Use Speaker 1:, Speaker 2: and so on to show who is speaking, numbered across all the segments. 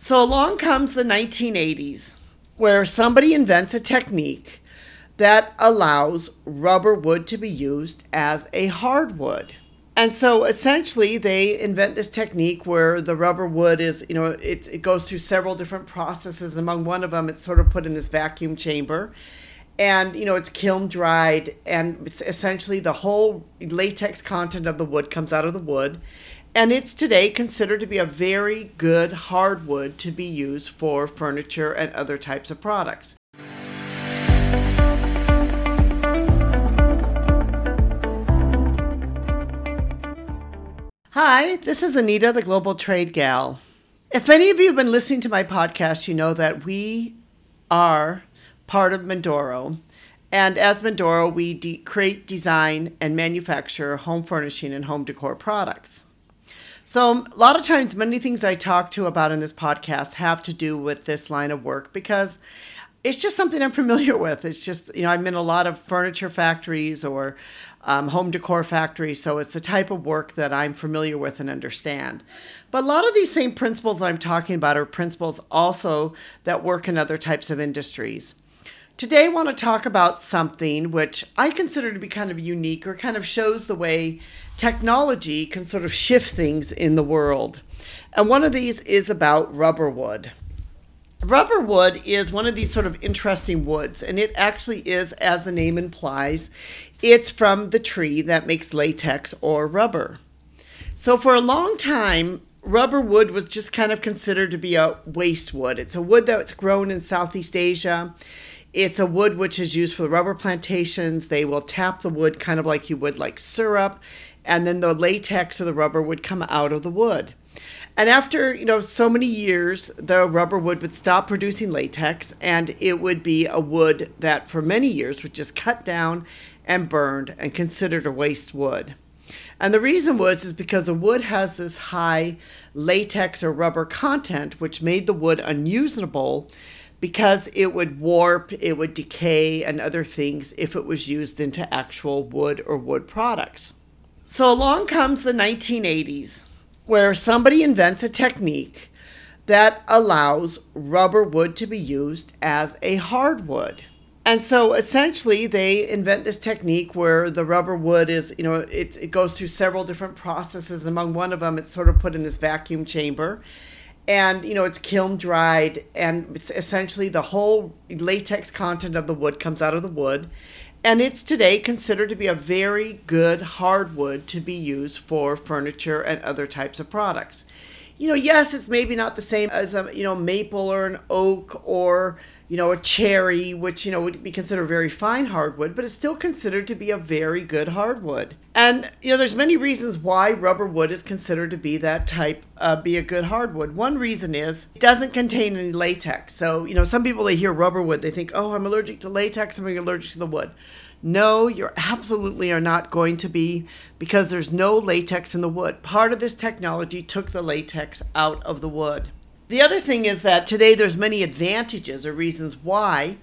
Speaker 1: So along comes the 1980s, where somebody invents a technique that allows rubber wood to be used as a hardwood. And so essentially, they invent this technique where the rubber wood is, you know, it, it goes through several different processes. Among one of them, it's sort of put in this vacuum chamber. And, you know, it's kiln dried. And essentially the whole latex content of the wood comes out of the wood. And it's today considered to be a very good hardwood to be used for furniture and other types of products. Hi, this is Anita, the Global Trade Gal. If any of you have been listening to my podcast, you know that we are part of Mindoro. And as Mindoro, we de- create, design, and manufacture home furnishing and home decor products. So, a lot of times, many things I talk to about in this podcast have to do with this line of work because it's just something I'm familiar with. It's just, you know, I'm in a lot of furniture factories or um, home decor factory. So it's the type of work that I'm familiar with and understand. But a lot of these same principles that I'm talking about are principles also that work in other types of industries. Today, I want to talk about something which I consider to be kind of unique or kind of shows the way technology can sort of shift things in the world. And one of these is about rubber wood. Rubber wood is one of these sort of interesting woods, and it actually is, as the name implies, it's from the tree that makes latex or rubber. So, for a long time, rubber wood was just kind of considered to be a waste wood. It's a wood that's grown in Southeast Asia. It's a wood which is used for the rubber plantations. They will tap the wood kind of like you would like syrup, and then the latex or the rubber would come out of the wood. And after, you know, so many years, the rubber wood would stop producing latex and it would be a wood that for many years was just cut down and burned and considered a waste wood. And the reason was is because the wood has this high latex or rubber content which made the wood unusable because it would warp, it would decay and other things if it was used into actual wood or wood products. So along comes the 1980s where somebody invents a technique that allows rubber wood to be used as a hardwood. And so essentially, they invent this technique where the rubber wood is, you know, it, it goes through several different processes. Among one of them, it's sort of put in this vacuum chamber. And, you know, it's kiln dried. And it's essentially the whole latex content of the wood comes out of the wood. And it's today considered to be a very good hardwood to be used for furniture and other types of products. You know, yes, it's maybe not the same as a, you know, maple or an oak or, you know, a cherry, which, you know, would be considered very fine hardwood, but it's still considered to be a very good hardwood. And, you know, there's many reasons why rubber wood is considered to be that type, uh, be a good hardwood. One reason is it doesn't contain any latex. So, you know, some people, they hear rubber wood, they think, oh, I'm allergic to latex, I'm allergic to the wood. No, you absolutely are not going to be because there's no latex in the wood. Part of this technology took the latex out of the wood. The other thing is that today there's many advantages or reasons why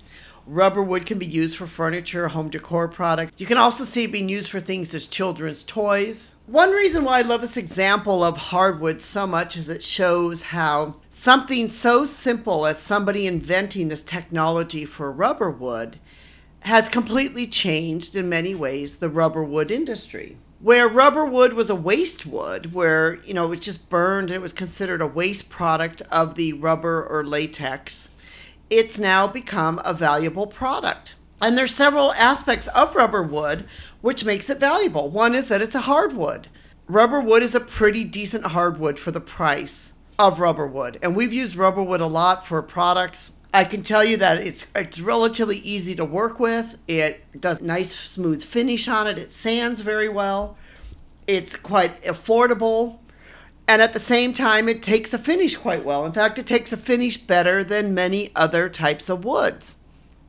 Speaker 1: rubber wood can be used for furniture, home decor products. You can also see it being used for things as children's toys. One reason why I love this example of hardwood so much is it shows how something so simple as somebody inventing this technology for rubber wood has completely changed in many ways the rubber wood industry. Where rubber wood was a waste wood, where you know it was just burned and it was considered a waste product of the rubber or latex, it's now become a valuable product. And there's several aspects of rubber wood which makes it valuable. One is that it's a hardwood. Rubber wood is a pretty decent hardwood for the price of rubber wood. And we've used rubber wood a lot for products I can tell you that it's it's relatively easy to work with. It does nice smooth finish on it. It sands very well. It's quite affordable. And at the same time, it takes a finish quite well. In fact, it takes a finish better than many other types of woods.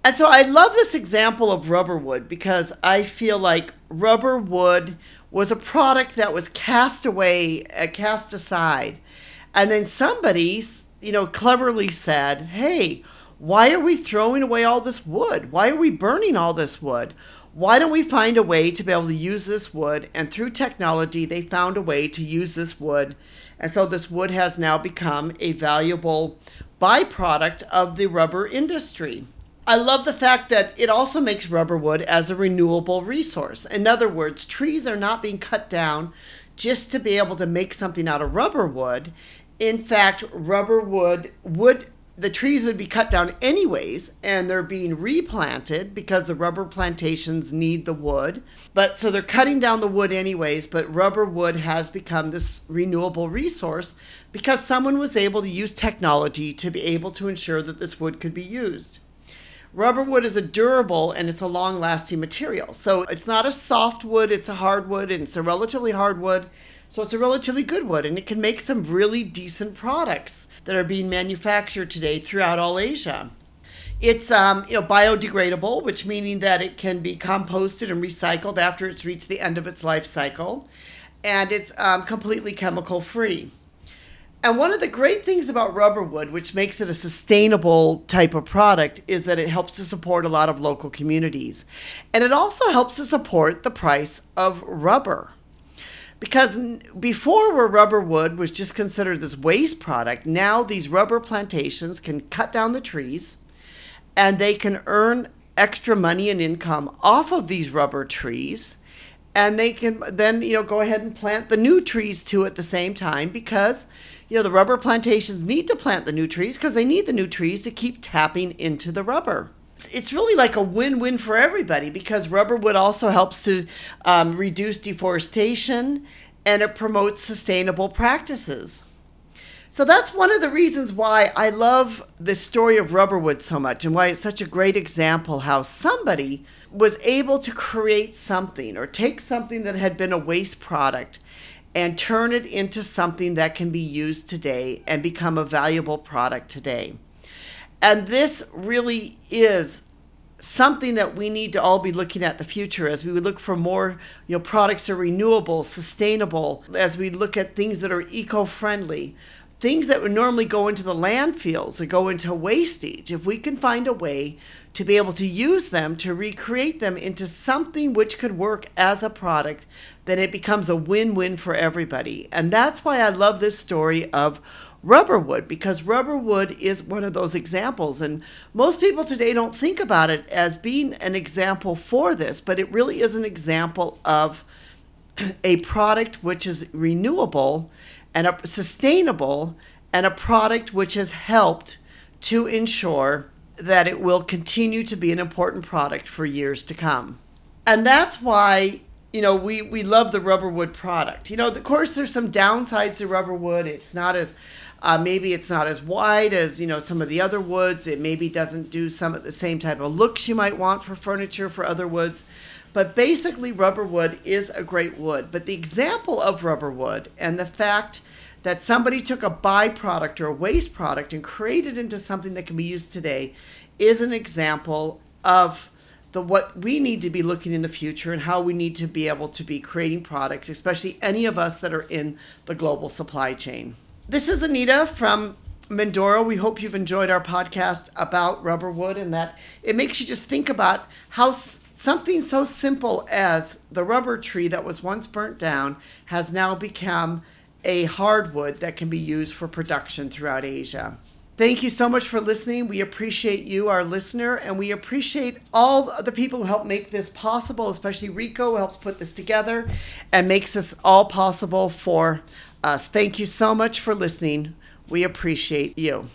Speaker 1: And so I love this example of rubber wood because I feel like rubber wood was a product that was cast away, uh, cast aside. And then somebody, you know, cleverly said, hey, why are we throwing away all this wood? Why are we burning all this wood? Why don't we find a way to be able to use this wood? And through technology, they found a way to use this wood And so this wood has now become a valuable byproduct of the rubber industry. I love the fact that it also makes rubber wood as a renewable resource. In other words, trees are not being cut down just to be able to make something out of rubber wood. In fact, rubber wood would the trees would be cut down anyways and they're being replanted because the rubber plantations need the wood. But so they're cutting down the wood anyways but rubber wood has become this renewable resource because someone was able to use technology to be able to ensure that this wood could be used. Rubber wood is a durable and it's a long lasting material. So it's not a soft wood it's a hardwood and it's a relatively hard wood so it's a relatively good wood and it can make some really decent products that are being manufactured today throughout all Asia. It's um, you know biodegradable, which meaning that it can be composted and recycled after it's reached the end of its life cycle, and it's um, completely chemical free. And one of the great things about rubber wood, which makes it a sustainable type of product, is that it helps to support a lot of local communities. And it also helps to support the price of rubber because before where rubber wood was just considered this waste product now these rubber plantations can cut down the trees and they can earn extra money and income off of these rubber trees and they can then you know go ahead and plant the new trees too at the same time because you know the rubber plantations need to plant the new trees because they need the new trees to keep tapping into the rubber it's really like a win-win for everybody because rubber wood also helps to um, reduce deforestation and it promotes sustainable practices. So that's one of the reasons why I love the story of rubberwood so much and why it's such a great example how somebody was able to create something or take something that had been a waste product and turn it into something that can be used today and become a valuable product today. And this really is something that we need to all be looking at the future as we would look for more you know products that are renewable sustainable as we look at things that are eco-friendly things that would normally go into the landfills or go into wastage if we can find a way to be able to use them to recreate them into something which could work as a product then it becomes a win-win for everybody and that's why i love this story of rubber wood because rubber wood is one of those examples. And most people today don't think about it as being an example for this, but it really is an example of a product which is renewable and a, sustainable and a product which has helped to ensure that it will continue to be an important product for years to come. And that's why you know, we, we love the rubber wood product. You know, of course, there's some downsides to rubber wood. It's not as uh, maybe it's not as wide as you know some of the other woods. It maybe doesn't do some of the same type of looks you might want for furniture for other woods. But basically, rubber wood is a great wood. But the example of rubber wood and the fact that somebody took a byproduct or a waste product and created into something that can be used today is an example of the what we need to be looking in the future and how we need to be able to be creating products, especially any of us that are in the global supply chain. This is Anita from Mindoro. We hope you've enjoyed our podcast about rubber wood and that it makes you just think about how something so simple as the rubber tree that was once burnt down has now become a hardwood that can be used for production throughout Asia. Thank you so much for listening. We appreciate you, our listener, and we appreciate all the people who help make this possible, especially Rico, who helps put this together and makes this all possible for us. Thank you so much for listening. We appreciate you.